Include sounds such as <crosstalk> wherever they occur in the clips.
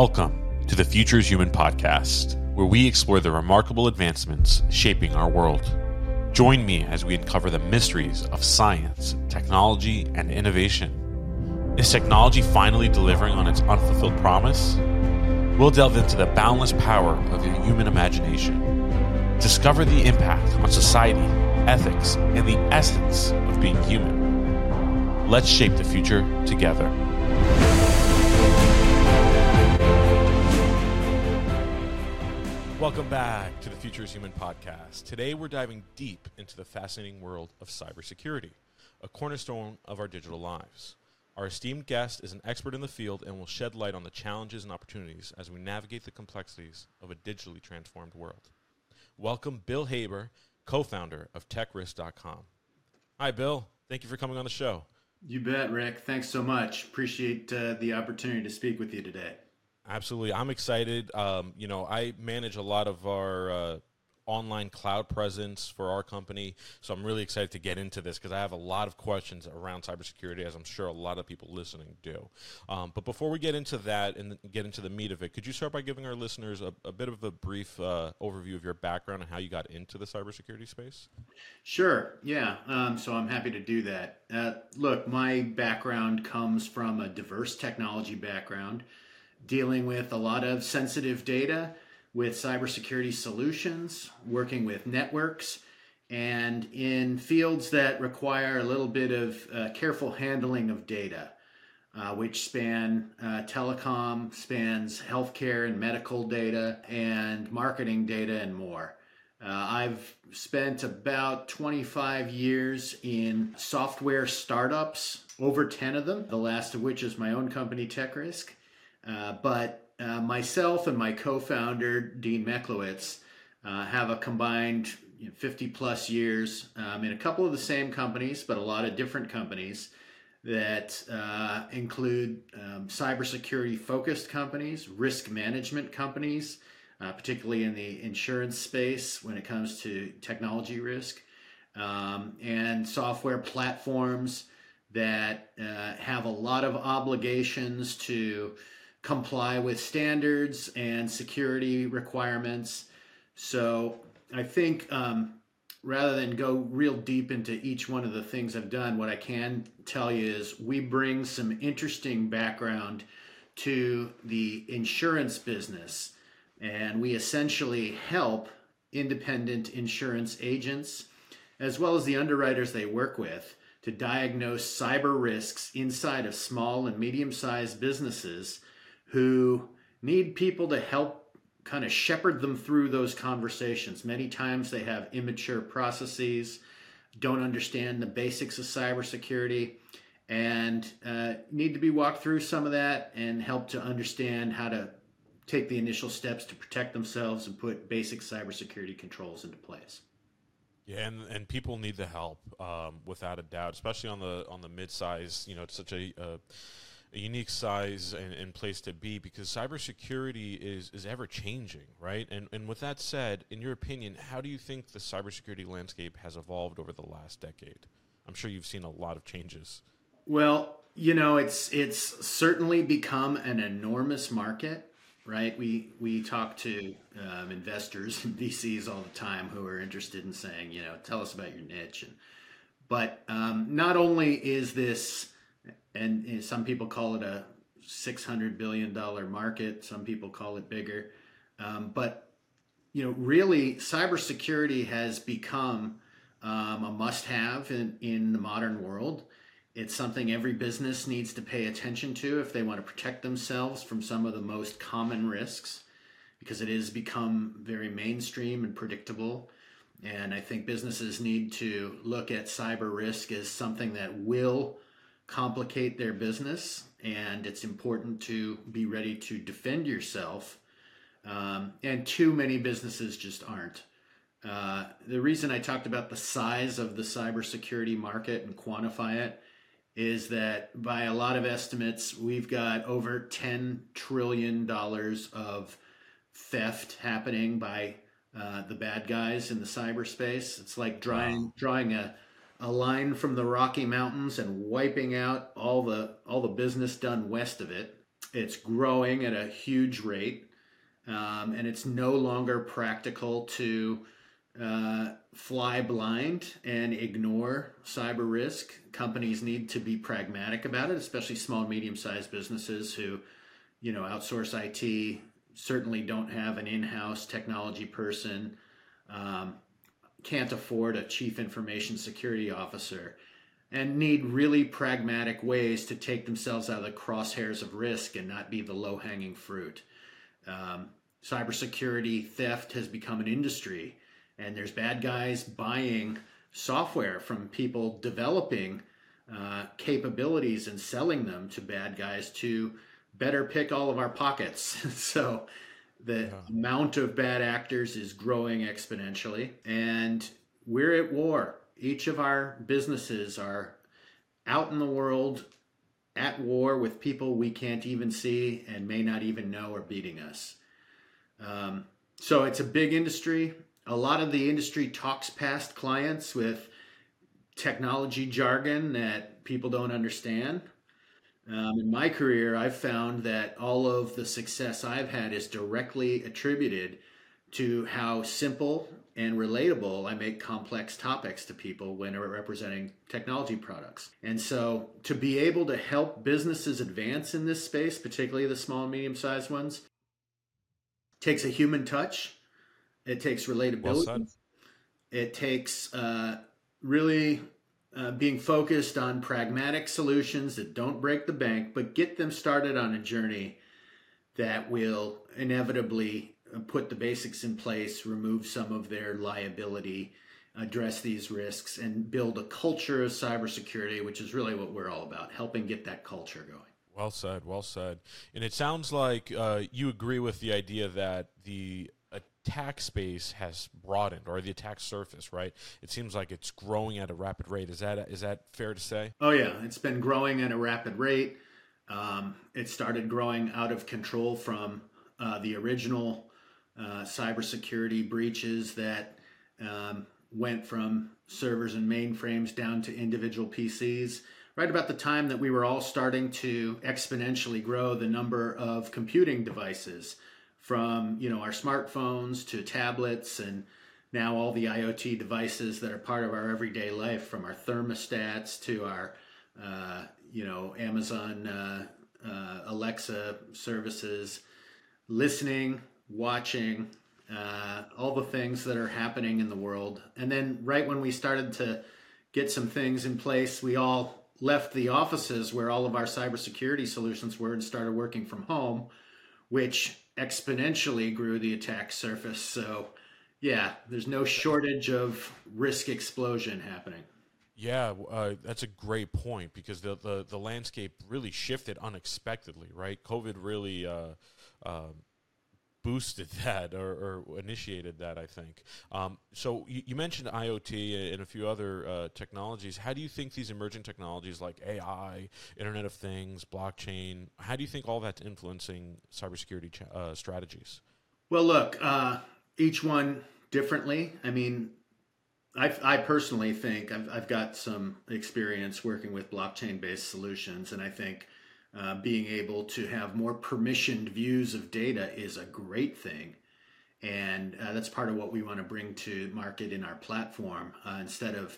Welcome to the Futures Human podcast, where we explore the remarkable advancements shaping our world. Join me as we uncover the mysteries of science, technology, and innovation. Is technology finally delivering on its unfulfilled promise? We'll delve into the boundless power of the human imagination. Discover the impact on society, ethics, and the essence of being human. Let's shape the future together. Welcome back to the Futures Human podcast. Today we're diving deep into the fascinating world of cybersecurity, a cornerstone of our digital lives. Our esteemed guest is an expert in the field and will shed light on the challenges and opportunities as we navigate the complexities of a digitally transformed world. Welcome, Bill Haber, co founder of TEKRiSQ.com. Hi, Bill. Thank you for coming on the show. You bet, Rick. Thanks so much. Appreciate uh, the opportunity to speak with you today. Absolutely. I'm excited. Um, you know, I manage a lot of our uh, online cloud presence for our company. So I'm really excited to get into this because I have a lot of questions around cybersecurity, as I'm sure a lot of people listening do. Um, but before we get into that and get into the meat of it, could you start by giving our listeners a, a bit of a brief uh, overview of your background and how you got into the cybersecurity space? Sure. Yeah. Um, so I'm happy to do that. Uh, look, my background comes from a diverse technology background dealing with a lot of sensitive data with cybersecurity solutions, working with networks, and in fields that require a little bit of uh, careful handling of data, uh, which span uh, telecom, spans healthcare and medical data, and marketing data, and more. Uh, I've spent about 25 years in software startups, over 10 of them, the last of which is my own company, TEKRiSQ. Uh, but uh, myself and my co-founder Dean Meklowitz uh, have a combined you know, 50 plus years um, in a couple of the same companies, but a lot of different companies that uh, include um, cybersecurity focused companies, risk management companies, particularly in the insurance space when it comes to technology risk, um, and software platforms that uh, have a lot of obligations to comply with standards and security requirements. So I think um, rather than go real deep into each one of the things I've done, what I can tell you is we bring some interesting background to the insurance business. And we essentially help independent insurance agents, as well as the underwriters they work with, to diagnose cyber risks inside of small and medium sized businesses who need people to help kind of shepherd them through those conversations. Many times they have immature processes, don't understand the basics of cybersecurity, and uh, need to be walked through some of that and help to understand how to take the initial steps to protect themselves and put basic cybersecurity controls into place. Yeah, and, and people need the help um, without a doubt, especially on the on the mid size. You know, it's such a uh, a unique size and, and, place to be because cybersecurity is, is ever changing, right? And, and with that said, in your opinion, how do you think the cybersecurity landscape has evolved over the last decade? I'm sure you've seen a lot of changes. Well, you know, it's it's certainly become an enormous market, right? We we talk to um, investors and VCs all the time who are interested in saying, you know, tell us about your niche, and but um, not only is this and some people call it a six hundred billion dollar market. Some people call it bigger, um, but you know, really, cybersecurity has become um, a must-have in in the modern world. It's something every business needs to pay attention to if they want to protect themselves from some of the most common risks, because it has become very mainstream and predictable. And I think businesses need to look at cyber risk as something that will complicate their business, and it's important to be ready to defend yourself. Um, and too many businesses just aren't. Uh, the reason I talked about the size of the cybersecurity market and quantify it is that by a lot of estimates, we've got over $10 trillion of theft happening by uh, the bad guys in the cyberspace. It's like drawing, drawing a a line from the Rocky Mountains and wiping out all the all the business done west of it. it's growing at a huge rate, um, and it's no longer practical to uh, fly blind and ignore cyber risk. Companies need to be pragmatic about it, especially small and medium sized businesses who, you know, outsource IT, certainly don't have an in house technology person, um, can't afford a chief information security officer, and need really pragmatic ways to take themselves out of the crosshairs of risk and not be the low hanging fruit. Um, cybersecurity theft has become an industry and there's bad guys buying software from people developing uh, capabilities and selling them to bad guys to better pick all of our pockets. <laughs> so the yeah. amount of bad actors is growing exponentially, and we're at war. Each of our businesses are out in the world at war with people we can't even see and may not even know are beating us. Um, so it's a big industry a lot of the industry talks past clients with technology jargon that people don't understand. Um, in my career, I've found that all of the success I've had is directly attributed to how simple and relatable I make complex topics to people when representing technology products. And so to be able to help businesses advance in this space, particularly the small and medium sized ones, takes a human touch it takes relatability. Well it takes uh, really uh, being focused on pragmatic solutions that don't break the bank, but get them started on a journey that will inevitably uh, put the basics in place, remove some of their liability, address these risks, and build a culture of cybersecurity, which is really what we're all about, helping get that culture going. Well said, well said. And it sounds like uh, you agree with the idea that the attack space has broadened or the attack surface, right? It seems like it's growing at a rapid rate. Is that is that fair to say? Oh yeah, it's been growing at a rapid rate. Um, it started growing out of control from uh, the original uh, cybersecurity breaches that um, went from servers and mainframes down to individual PCs. Right about the time that we were all starting to exponentially grow the number of computing devices from you know our smartphones to tablets and now all the IoT devices that are part of our everyday life, from our thermostats to our uh, you know Amazon uh, uh, Alexa services, listening, watching, uh, all the things that are happening in the world. And then right when we started to get some things in place, we all left the offices where all of our cybersecurity solutions were and started working from home, which exponentially grew the attack surface. So, yeah, there's no shortage of risk explosion happening. Yeah, uh, that's a great point because the, the, the landscape really shifted unexpectedly, right? COVID really uh, uh, boosted <laughs> that or, or, initiated that, I think. Um, so you, you, mentioned IoT and a few other uh, technologies. How do you think these emerging technologies like AI, Internet of Things, blockchain, how do you think all that's influencing cybersecurity ch- uh, strategies? Well, look, uh, each one differently. I mean, I, I personally think I've, I've got some experience working with blockchain based solutions, and I think uh, being able to have more permissioned views of data is a great thing. And uh, that's part of what we want to bring to market in our platform. Uh, instead of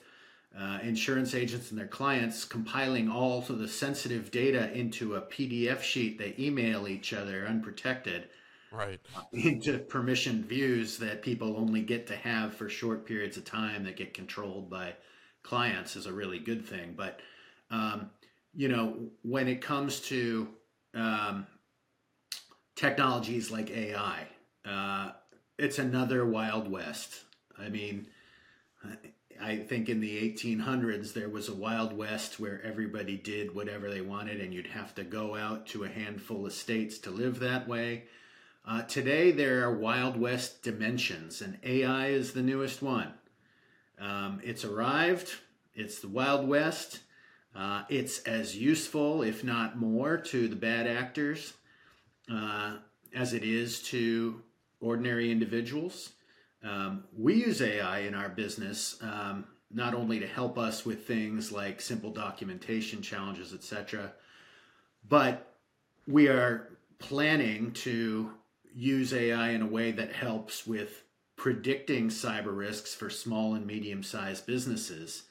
uh, insurance agents and their clients compiling all of the sensitive data into a PDF sheet they email each other unprotected, right <laughs> into permissioned views that people only get to have for short periods of time that get controlled by clients is a really good thing. But um, you know, when it comes to um, technologies like AI, uh, it's another Wild West. I mean, I think in the 1800s there was a Wild West where everybody did whatever they wanted, and you'd have to go out to a handful of states to live that way. Uh, today there are Wild West dimensions, and AI is the newest one. Um, it's arrived. It's the Wild West uh, it's as useful, if not more, to the bad actors uh, as it is to ordinary individuals. Um, we use AI in our business um, not only to help us with things like simple documentation challenges, etc., but we are planning to use AI in a way that helps with predicting cyber risks for small and medium sized businesses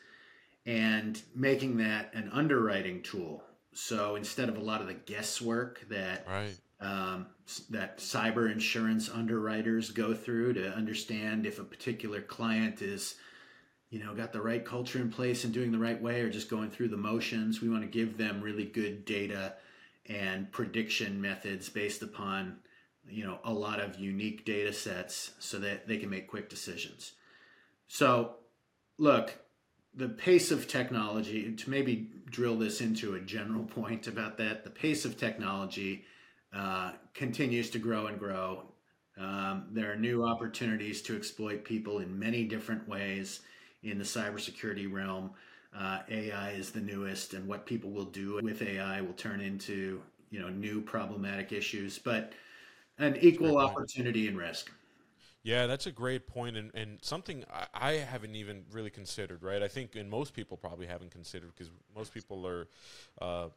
and making that an underwriting tool. So instead of a lot of the guesswork that right. um, that cyber insurance underwriters go through to understand if a particular client is, you know, got the right culture in place and doing the right way, or just going through the motions, we want to give them really good data and prediction methods based upon you know a lot of unique data sets so that they can make quick decisions so look the pace of technology to maybe drill this into a general point about that the pace of technology uh, continues to grow and grow um, there are new opportunities to exploit people in many different ways in the cybersecurity realm uh, AI is the newest, and what people will do with AI will turn into you know new problematic issues. But an equal opportunity and risk. Yeah, that's a great point, and, and something I, I, haven't even really considered. Right, I think, and most people probably haven't considered because most people are uh,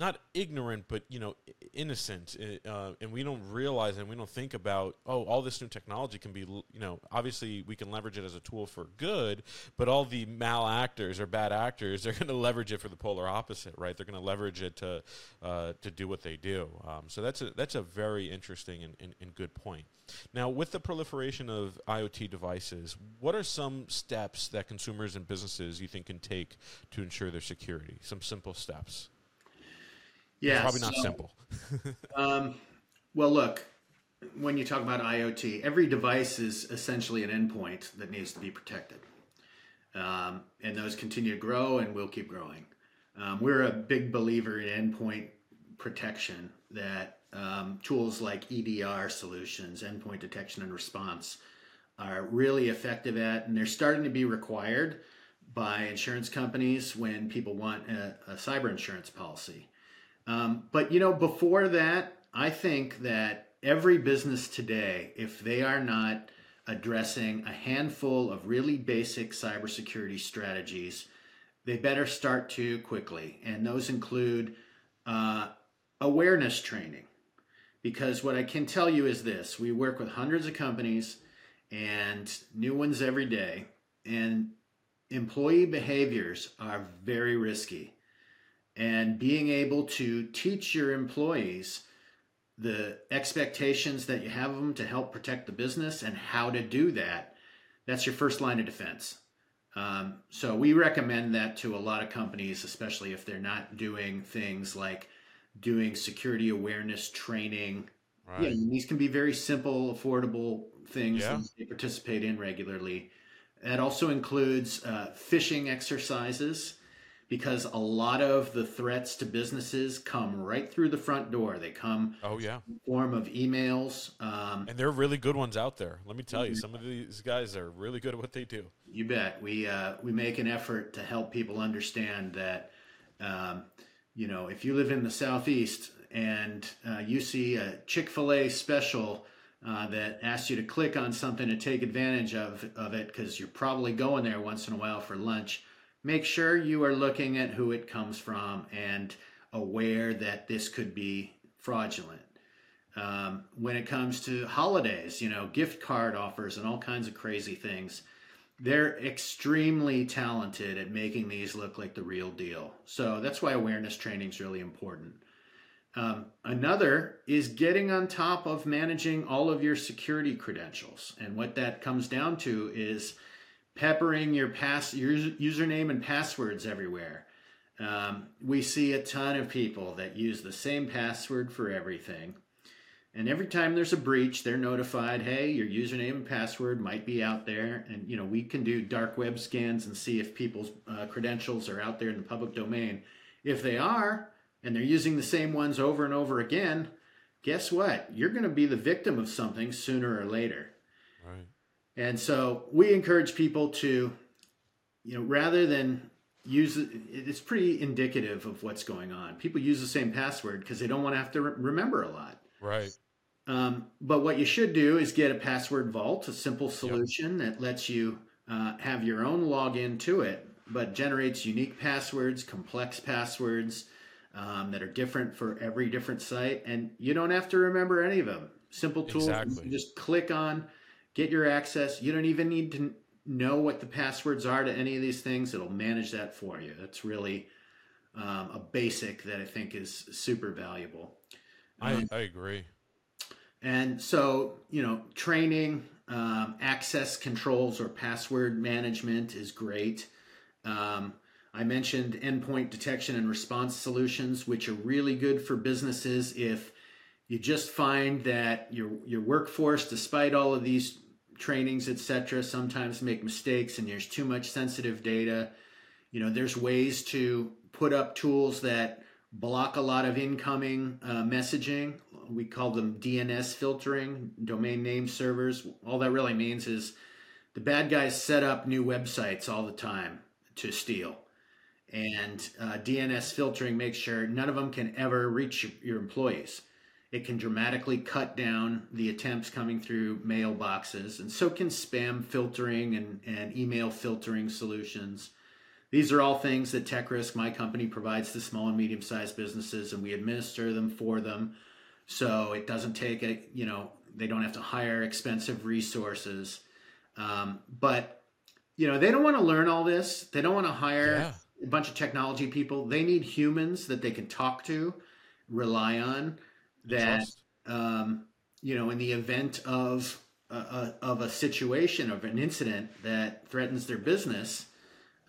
not ignorant, but you know, innocent, uh, and we don't realize and we don't think about oh, all this new technology can be you know, obviously we can leverage it as a tool for good, but all the mal actors or bad actors <laughs> they're going to leverage it for the polar opposite, right? They're going to leverage it to uh, to do what they do. Um, so that's a that's a very interesting and, and, and good point. Now, with the proliferation of IoT devices, what are some steps that consumers and businesses you think can take to ensure their security? Some simple steps. Yeah, it's probably not so, simple. <laughs> um, well, look, when you talk about IoT, every device is essentially an endpoint that needs to be protected, um, and those continue to grow and will keep growing. Um, we're a big believer in endpoint protection. That um, tools like EDR solutions, endpoint detection and response, are really effective at, and they're starting to be required by insurance companies when people want a, a cyber insurance policy. Um, but you know, before that, I think that every business today, if they are not addressing a handful of really basic cybersecurity strategies, they better start to quickly. And those include uh, awareness training. Because what I can tell you is this we work with hundreds of companies and new ones every day, and employee behaviors are very risky and being able to teach your employees the expectations that you have of them to help protect the business and how to do that that's your first line of defense um, so we recommend that to a lot of companies especially if they're not doing things like doing security awareness training right. yeah, these can be very simple affordable things yeah. that they participate in regularly that also includes uh, phishing exercises because a lot of the threats to businesses come right through the front door. They come oh yeah form of emails, um, and they're really good ones out there. Let me tell you, some of these guys are really good at what they do. You bet. We uh, we make an effort to help people understand that. Um, you know, if you live in the southeast and uh, you see a Chick Fil A special. Uh, that asks you to click on something to take advantage of, of it because you're probably going there once in a while for lunch make sure you are looking at who it comes from and aware that this could be fraudulent. Um, when it comes to holidays, you know, gift card offers and all kinds of crazy things, they're extremely talented at making these look like the real deal. So that's why awareness training is really important. Um, another is getting on top of managing all of your security credentials. And what that comes down to is peppering your pass your username and passwords everywhere. Um, we see a ton of people that use the same password for everything. And every time there's a breach, they're notified, hey, your username and password might be out there. And, you know, we can do dark web scans and see if people's uh, credentials are out there in the public domain. If they are, and they're using the same ones over and over again, guess what? You're going to be the victim of something sooner or later. Right. And so we encourage people to, you know, rather than use it, it's pretty indicative of what's going on. People use the same password because they don't want to have to re- remember a lot. Right. Um, but what you should do is get a password vault, a simple solution yep. that lets you uh, have your own login to it, but generates unique passwords, complex passwords, um, that are different for every different site, and you don't have to remember any of them. Simple tool. Exactly. you just click on, get your access. You don't even need to know what the passwords are to any of these things. It'll manage that for you. That's really um, a basic that I think is super valuable. I, I agree. And so, you know, training, um, access controls or password management is great. Um, I mentioned endpoint detection and response solutions, which are really good for businesses if you just find that your your workforce, despite all of these trainings, etc., sometimes make mistakes and there's too much sensitive data. You know, there's ways to put up tools that block a lot of incoming uh, messaging. We call them DNS filtering, domain name servers. All that really means is the bad guys set up new websites all the time to steal. And uh, DNS filtering makes sure none of them can ever reach your employees. It can dramatically cut down the attempts coming through mailboxes, and so can spam filtering and, and email filtering solutions. These are all things that TEKRiSQ, my company, provides to small and medium sized businesses, and we administer them for them. So it doesn't take a, you know, they don't have to hire expensive resources. Um, but, you know, they don't want to learn all this. They don't want to hire Yeah. a bunch of technology people. They need humans that they can talk to, rely on, that um, you know, in the event of a, a, of a situation of an incident that threatens their business,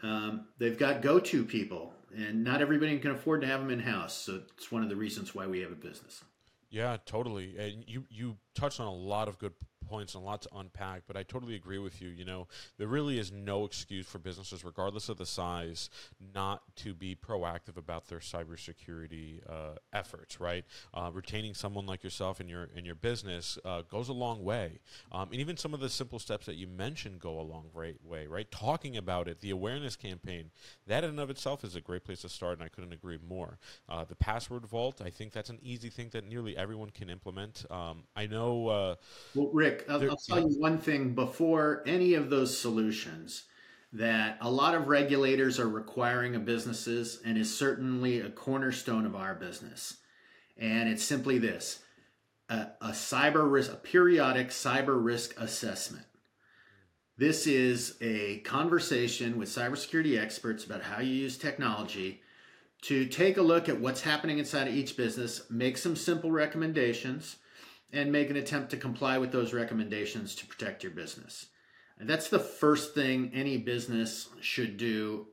um, they've got go-to people, and not everybody can afford to have them in house. So it's one of the reasons why we have a business. Yeah, totally. And you you touched on a lot of good points and a lot to unpack, but I totally agree with you. You know, there really is no excuse for businesses, regardless of the size, not to be proactive about their cybersecurity uh, efforts. Right, uh, retaining someone like yourself in your in your business uh, goes a long way, um, and even some of the simple steps that you mentioned go a long right way. Right, talking about it, the awareness campaign, that in and of itself is a great place to start, and I couldn't agree more. Uh, the password vault, I think that's an easy thing that nearly everyone can implement. Um, I know. Uh, Well, Rick, I'll, I'll tell you one thing before any of those solutions that a lot of regulators are requiring of businesses and is certainly a cornerstone of our business. And it's simply this a, a cyber risk, a periodic cyber risk assessment. This is a conversation with cybersecurity experts about how you use technology to take a look at what's happening inside of each business, make some simple recommendations, and make an attempt to comply with those recommendations to protect your business. And that's the first thing any business should do,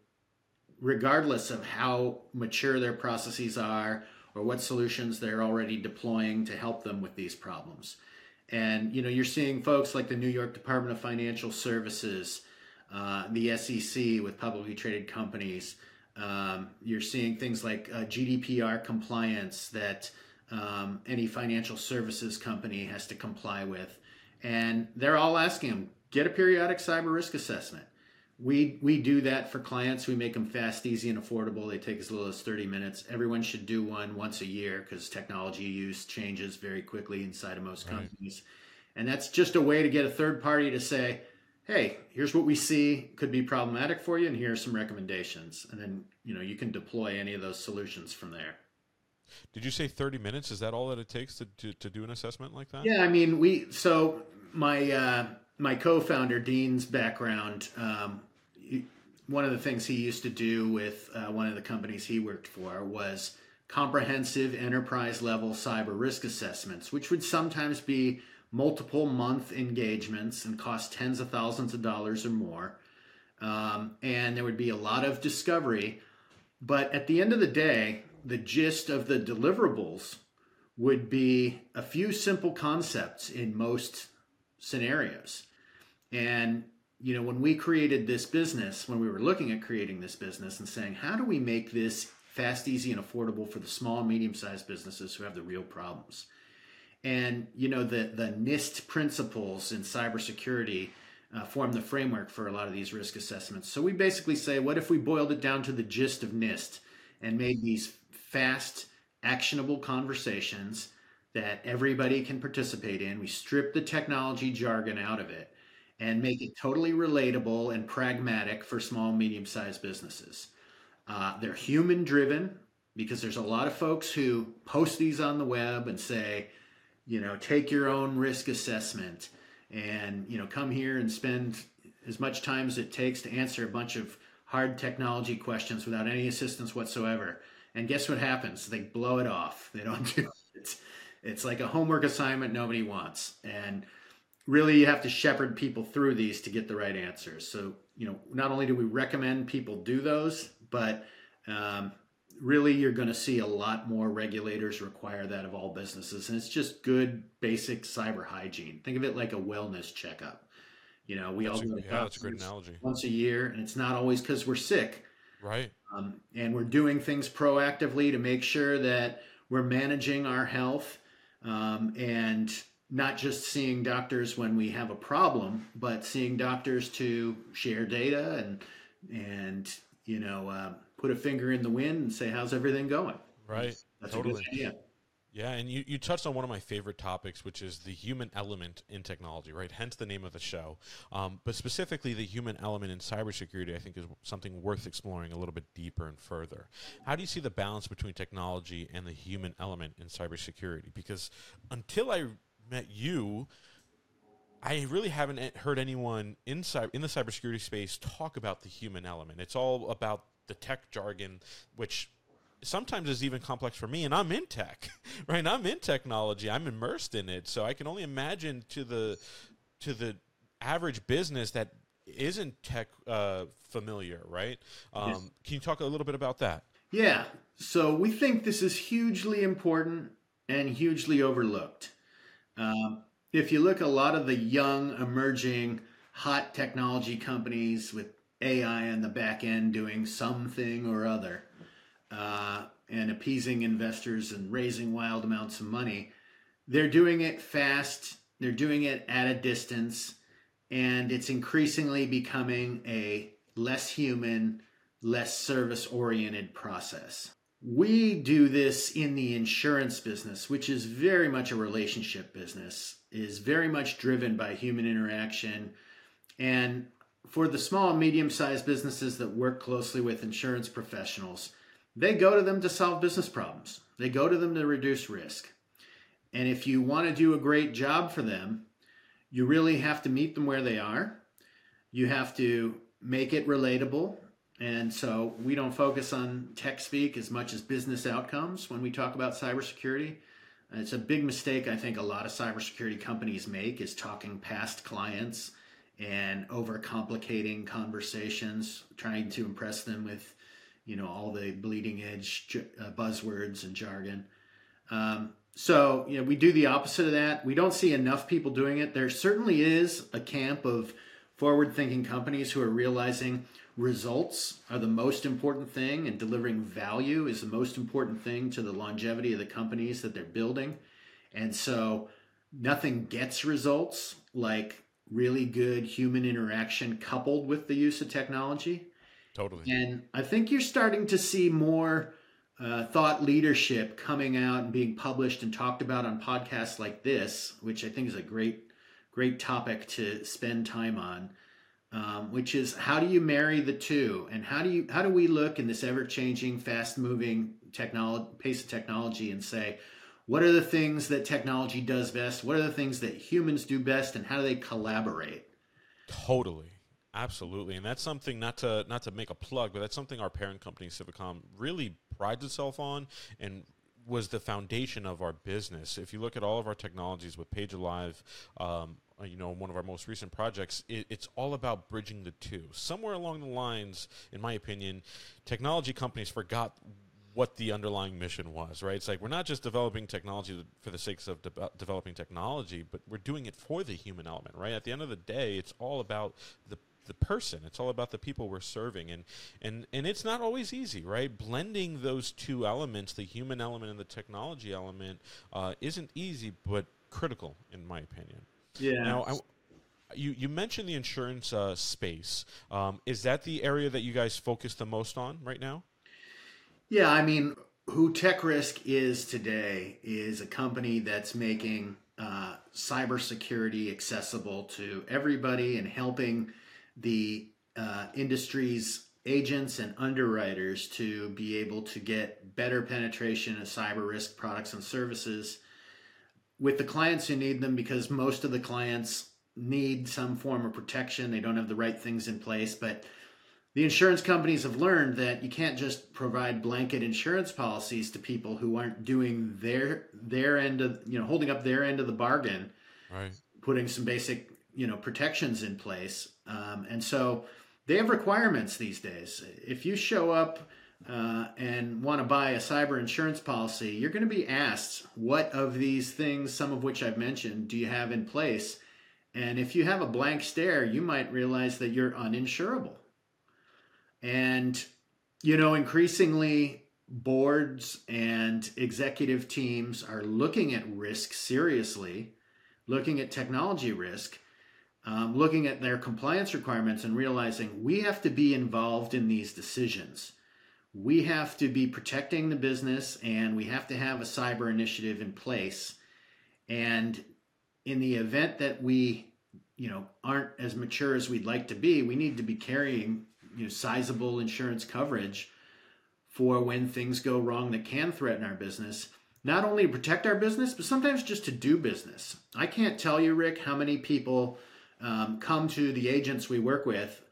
regardless of how mature their processes are or what solutions they're already deploying to help them with these problems. And you know, you're seeing folks like the New York Department of Financial Services, uh, the SEC with publicly traded companies. Um, you're seeing things like uh, GDPR compliance that um, any financial services company has to comply with, and they're all asking them get a periodic cyber risk assessment. We we do that for clients. We make them fast, easy, and affordable. They take as little as 30 minutes. Everyone should do one once a year because technology use changes very quickly inside of most Right. companies. And that's just a way to get a third party to say, hey, here's what we see could be problematic for you, and here are some recommendations. And then you know you can deploy any of those solutions from there. Did you say 30 minutes? Is that all that it takes to, to, to do an assessment like that? Yeah, I mean, we so my uh, my co-founder Dean's background. Um, one of the things he used to do with uh, one of the companies he worked for was comprehensive enterprise level cyber risk assessments, which would sometimes be multiple month engagements and cost tens of thousands of dollars or more. Um, and there would be a lot of discovery. But at the end of the day, the gist of the deliverables would be a few simple concepts in most scenarios. And you know, when we created this business, when we were looking at creating this business and saying, how do we make this fast, easy, and affordable for the small and medium-sized businesses who have the real problems? And you know, the the NIST principles in cybersecurity uh, form the framework for a lot of these risk assessments. So we basically say, what if we boiled it down to the gist of NIST and made these fast, actionable conversations that everybody can participate in? We strip the technology jargon out of it and make it totally relatable and pragmatic for small, medium sized businesses. Uh, they're human driven, because there's a lot of folks who post these on the web and say, you know, take your own risk assessment and, you know, come here and spend as much time as it takes to answer a bunch of hard technology questions without any assistance whatsoever. And guess what happens? They blow it off. They don't <laughs> do it. It's like a homework assignment nobody wants. And really, you have to shepherd people through these to get the right answers. So, you know, not only do we recommend people do those, but um, really you're going to see a lot more regulators require that of all businesses. And it's just good, basic cyber hygiene. Think of it like a wellness checkup. You know, we that's all a, yeah, that's a great analogy. Once a year, and it's not always because we're sick. Right. Um, and we're doing things proactively to make sure that we're managing our health um, and not just seeing doctors when we have a problem, but seeing doctors to share data and and you know uh, put a finger in the wind and say how's everything going. Right. That's totally. Yeah, and you, you touched on one of my favorite topics, which is the human element in technology, right? Hence the name of the show. Um, but specifically, the human element in cybersecurity, I think, is something worth exploring a little bit deeper and further. How do you see the balance between technology and the human element in cybersecurity? Because until I met you, I really haven't heard anyone in, in the cybersecurity space talk about the human element. It's all about the tech jargon, which sometimes is even complex for me and i'm in tech <laughs> right? I'm in technology. I'm immersed in it. So i can only imagine to the to the average business that isn't tech uh, familiar right? Um, yes. can you talk a little bit about that? Yeah. So we think this is hugely important and hugely overlooked. Um, if you look a lot of the young emerging hot technology companies with ai on the back end doing something or other uh, and appeasing investors and raising wild amounts of money. They're doing it fast, they're doing it at a distance, and it's increasingly becoming a less human, less service oriented process. We do this in the insurance business, which is very much a relationship business, is very much driven by human interaction. And for the small medium sized businesses that work closely with insurance professionals, they go to them to solve business problems. They go to them to reduce risk. And if you want to do a great job for them, you really have to meet them where they are. You have to make it relatable. And so we don't focus on tech speak as much as business outcomes when we talk about cybersecurity. It's a big mistake I think a lot of cybersecurity companies make is talking past clients and overcomplicating conversations, trying to impress them with you know all the bleeding edge uh, buzzwords and jargon. Um, so you know we do the opposite of that. We don't see enough people doing it. There certainly is a camp of forward-thinking companies who are realizing results are the most important thing and delivering value is the most important thing to the longevity of the companies that they're building. And so nothing gets results like really good human interaction coupled with the use of technology. Totally. And I think you're starting to see more uh, thought leadership coming out and being published and talked about on podcasts like this, which I think is a great, great topic to spend time on. Um, which is how do you marry the two, and how do you how do we look in this ever changing, fast moving technology pace of technology and say, what are the things that technology does best? What are the things that humans do best, and how do they collaborate? Totally. Absolutely, and that's something not to not to make a plug, but that's something our parent company Civicom really prides itself on and was the foundation of our business. If you look at all of our technologies with PagerLive, um, uh, you know, one of our most recent projects, it, it's all about bridging the two. Somewhere along the lines, in my opinion, technology companies forgot what the underlying mission was, right? It's like we're not just developing technology for the sake of de- developing technology, but we're doing it for the human element, right? At the end of the day, it's all about the the person. It's all about the people we're serving, and and and it's not always easy, right? Blending those two elements, the human element and the technology element, uh, isn't easy, but critical, in my opinion. Yeah. Now, I, you you mentioned the insurance uh, space. Um, is that the area that you guys focus the most on right now? Yeah, I mean, who TEKRiSQ is today is a company that's making uh, cybersecurity accessible to everybody and helping the uh, industry's agents and underwriters to be able to get better penetration of cyber risk products and services with the clients who need them because most of the clients need some form of protection. They don't have the right things in place, but the insurance companies have learned that you can't just provide blanket insurance policies to people who aren't doing their their end of you know holding up their end of the bargain, right? Putting some basic you know protections in place, um, and so they have requirements these days. If you show up uh, and want to buy a cyber insurance policy, you're going to be asked what of these things, some of which I've mentioned, do you have in place? And if you have a blank stare, you might realize that you're uninsurable. And, you know, increasingly, boards and executive teams are looking at risk seriously, looking at technology risk, um, looking at their compliance requirements, and realizing we have to be involved in these decisions. We have to be protecting the business and we have to have a cyber initiative in place. And in the event that we, you know, aren't as mature as we'd like to be, we need to be carrying you know sizable insurance coverage for when things go wrong that can threaten our business not only to protect our business but sometimes just to do business i can't tell you rick how many people um, come to the agents we work with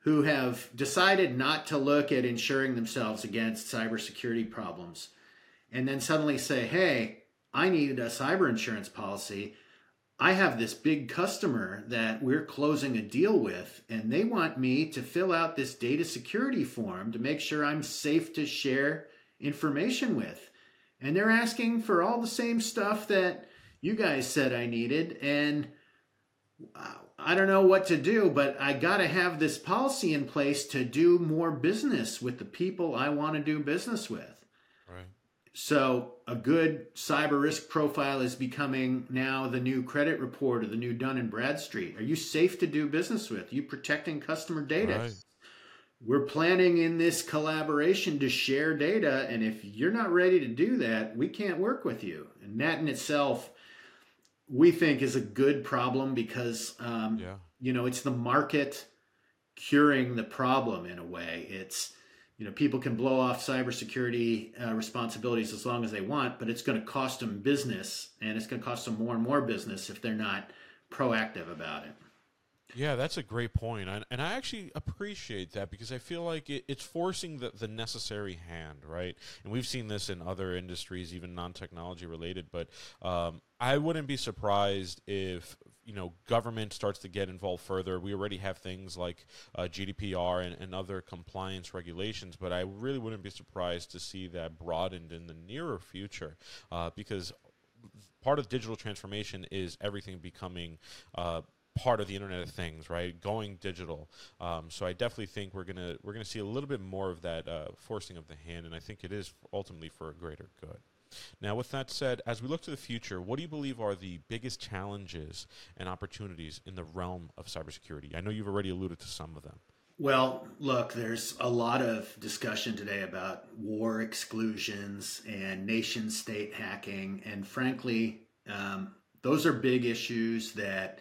who have decided not to look at insuring themselves against cybersecurity problems and then suddenly say hey i need a cyber insurance policy I have this big customer that we're closing a deal with, and they want me to fill out this data security form to make sure I'm safe to share information with. And they're asking for all the same stuff that you guys said I needed. And I don't know what to do, but I got to have this policy in place to do more business with the people I want to do business with. Right. So a good cyber risk profile is becoming now the new credit report or the new Dun and Bradstreet. Are you safe to do business with? Are you protecting customer data? Right. We're planning in this collaboration to share data, and if you're not ready to do that, we can't work with you. And that in itself, we think is a good problem because um, yeah. you know it's the market curing the problem in a way. It's you know, people can blow off cybersecurity uh, responsibilities as long as they want, but it's going to cost them business, and it's going to cost them more and more business if they're not proactive about it. Yeah, that's a great point. And, and I actually appreciate that because I feel like it, it's forcing the, the necessary hand, right? And we've seen this in other industries, even non technology related. But um, I wouldn't be surprised if you know government starts to get involved further. We already have things like uh, GDPR and, and, other compliance regulations, but I really wouldn't be surprised to see that broadened in the nearer future uh, because part of digital transformation is everything becoming uh, part of the Internet of Things, right? Going digital. Um, so I definitely think we're gonna we're gonna see a little bit more of that uh, forcing of the hand, and I think it is ultimately for a greater good. Now, with that said, as we look to the future, what do you believe are the biggest challenges and opportunities in the realm of cybersecurity? I know you've already alluded to some of them. Well, look, there's a lot of discussion today about war exclusions and nation state hacking. And frankly, um, those are big issues that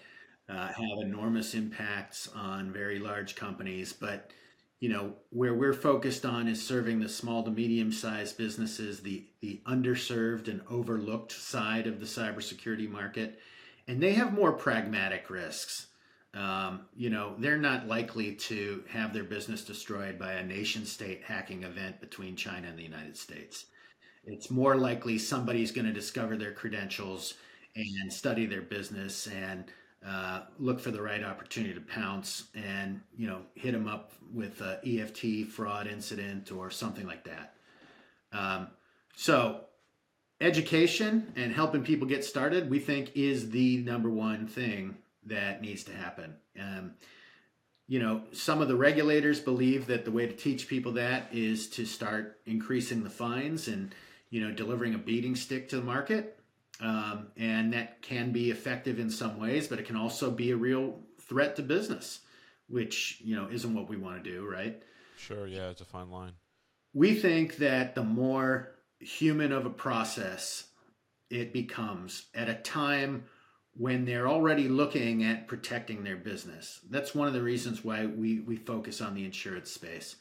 uh, have enormous impacts on very large companies. But you know where we're focused on is serving the small to medium sized businesses the the underserved and overlooked side of the cybersecurity market. And they have more pragmatic risks. Um, you know they're not likely to have their business destroyed by a nation state hacking event between china and the united states. It's more likely somebody's going to discover their credentials and study their business and uh, look for the right opportunity to pounce and you know hit them up with a EFT fraud incident or something like that. Um, so education and helping people get started, we think, is the number one thing that needs to happen. Um, you know, some of the regulators believe that the way to teach people that is to start increasing the fines and you know delivering a beating stick to the market um, and that can be effective in some ways, but it can also be a real threat to business, which you know isn't what we want to do, right? Sure, yeah, it's a fine line. We think that the more human of a process it becomes at a time when they're already looking at protecting their business. That's one of the reasons why we, we focus on the insurance space.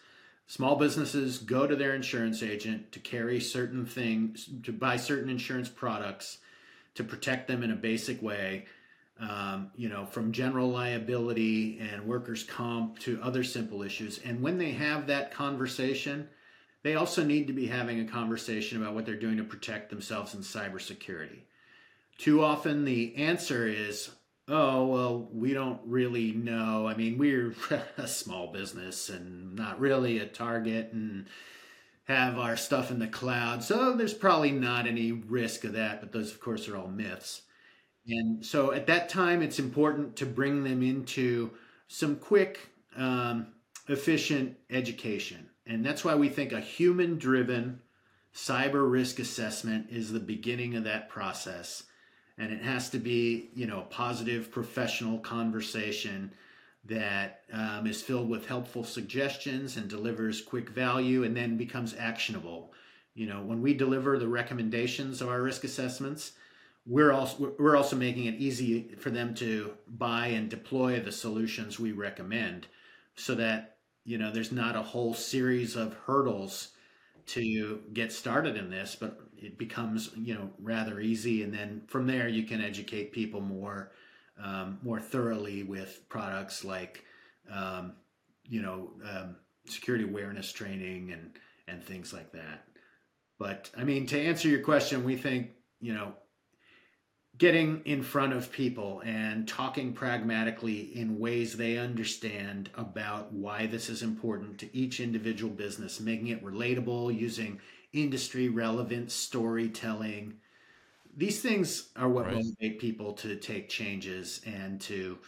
Small businesses go to their insurance agent to carry certain things, to buy certain insurance products to protect them in a basic way. Um, you know, from general liability and workers' comp to other simple issues. And when they have that conversation, they also need to be having a conversation about what they're doing to protect themselves in cybersecurity. Too often, the answer is, oh, well, we don't really know. I mean, we're <laughs> a small business and not really a target and have our stuff in the cloud. So there's probably not any risk of that, but those, of course, are all myths. And so at that time, it's important to bring them into some quick, um, efficient education. And that's why we think a human driven cyber risk assessment is the beginning of that process. And it has to be, you know, a positive professional conversation that um, is filled with helpful suggestions and delivers quick value and then becomes actionable. You know, when we deliver the recommendations of our risk assessments, we're also we're also making it easy for them to buy and deploy the solutions we recommend so that you know there's not a whole series of hurdles to get started in this but it becomes you know rather easy and then from there you can educate people more um, more thoroughly with products like um, you know um, security awareness training and and things like that but i mean to answer your question we think you know getting in front of people and talking pragmatically in ways they understand about why this is important to each individual business, making it relatable, using industry relevant storytelling. These things are what right. motivate people to take changes and to,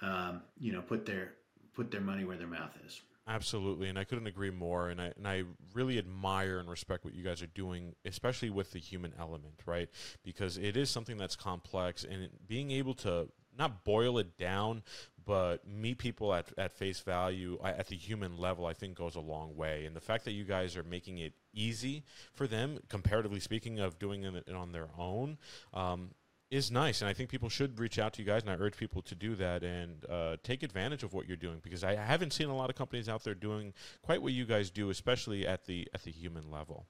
um, you know, put their put their money where their mouth is. Absolutely, and I couldn't agree more. And I and I really admire and respect what you guys are doing, especially with the human element, right? Because it is something that's complex, and being able to not boil it down, but meet people at, at face value at the human level, I think goes a long way. And the fact that you guys are making it easy for them, comparatively speaking, of doing it on their own, um, is nice, and I think people should reach out to you guys, and I urge people to do that and uh, take advantage of what you're doing because I haven't seen a lot of companies out there doing quite what you guys do, especially at the at the human level.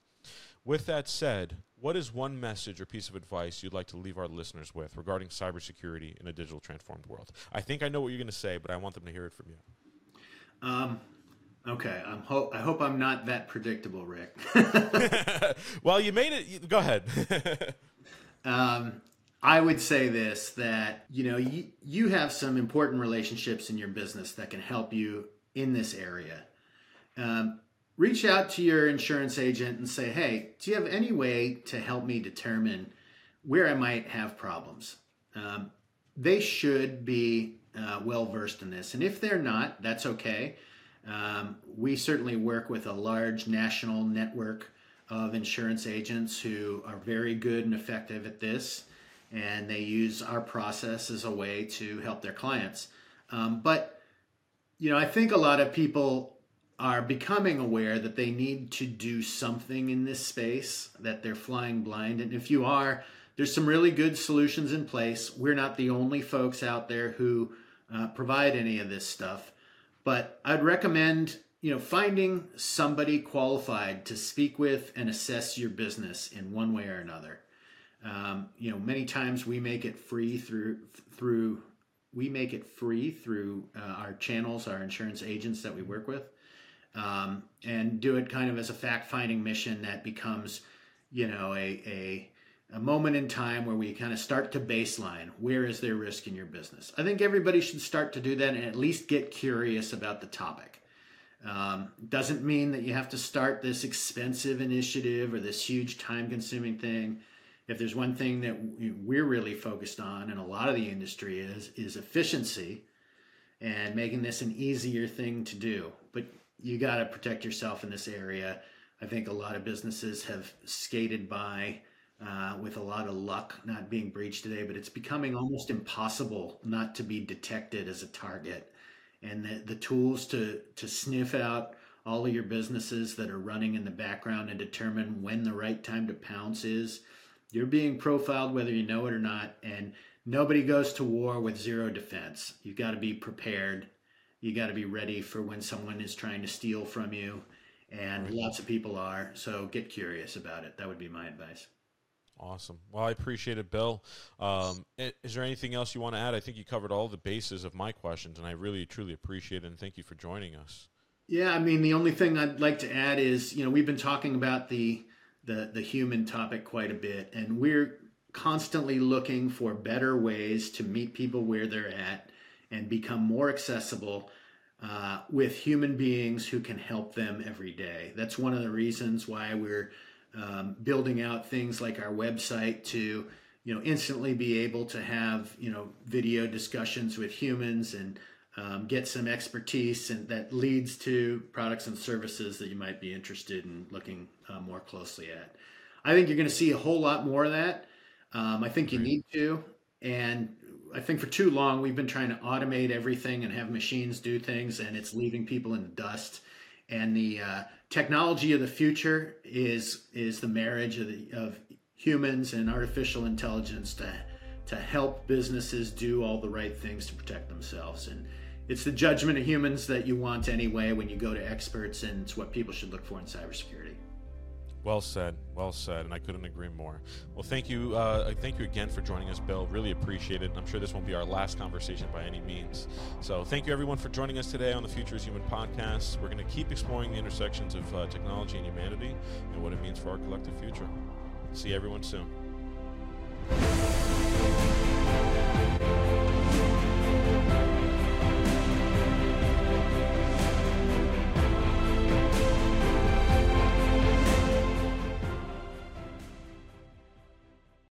With that said, what is one message or piece of advice you'd like to leave our listeners with regarding cybersecurity in a digital transformed world? I think I know what you're going to say, but I want them to hear it from you. Um, okay, I'm ho- I hope I'm not that predictable, Rick. <laughs> well, you made it. Go ahead. <laughs> um, I would say this that you know you, you have some important relationships in your business that can help you in this area. Um, reach out to your insurance agent and say, "Hey, do you have any way to help me determine where I might have problems?" Um, they should be uh, well versed in this, and if they're not, that's okay. Um, we certainly work with a large national network of insurance agents who are very good and effective at this and they use our process as a way to help their clients. Um, but you know, I think a lot of people are becoming aware that they need to do something in this space, that they're flying blind. And if you are, there's some really good solutions in place. We're not the only folks out there who uh, provide any of this stuff, but I'd recommend you know finding somebody qualified to speak with and assess your business in one way or another. Um, you know, many times we make it free through through we make it free through uh, our channels, our insurance agents that we work with, um, and do it kind of as a fact finding mission that becomes, you know, a, a a moment in time where we kind of start to baseline where is there risk in your business. I think everybody should start to do that and at least get curious about the topic. Um, doesn't mean that you have to start this expensive initiative or this huge time consuming thing if there's one thing that we're really focused on and a lot of the industry is is efficiency and making this an easier thing to do but you got to protect yourself in this area i think a lot of businesses have skated by uh, with a lot of luck not being breached today but it's becoming almost impossible not to be detected as a target and the, the tools to to sniff out all of your businesses that are running in the background and determine when the right time to pounce is you're being profiled whether you know it or not, and nobody goes to war with zero defense. You've got to be prepared. You got to be ready for when someone is trying to steal from you. and lots of people are. So get curious about it. That would be my advice. Awesome. Well, I appreciate it, Bill. Um, is there anything else you want to add? I think you covered all the bases of my questions, and I really, truly appreciate it. And thank you for joining us. Yeah, I mean, the only thing I'd like to add is, you know, we've been talking about the the the human topic quite a bit, and we're constantly looking for better ways to meet people where they're at and become more accessible uh, with human beings who can help them every day. That's one of the reasons why we're um, building out things like our website to you know instantly be able to have you know video discussions with humans and um, get some expertise and that leads to products and services that you might be interested in looking uh, more closely at. I think you're going to see a whole lot more of that. Um, i think you need to and i think for too long we've been trying to automate everything and have machines do things and it's leaving people in the dust. And the uh, technology of the future is is the marriage of, the, of humans and artificial intelligence to to help businesses do all the right things to protect themselves. And it's the judgment of humans that you want anyway when you go to experts and it's what people should look for in cybersecurity well said, well said, and I couldn't agree more. Well, thank you, uh, thank you again for joining us, Bill. Really appreciate it. I'm sure this won't be our last conversation by any means. So, thank you everyone for joining us today on the Future is Human podcast. We're going to keep exploring the intersections of uh, technology and humanity and what it means for our collective future. See everyone soon.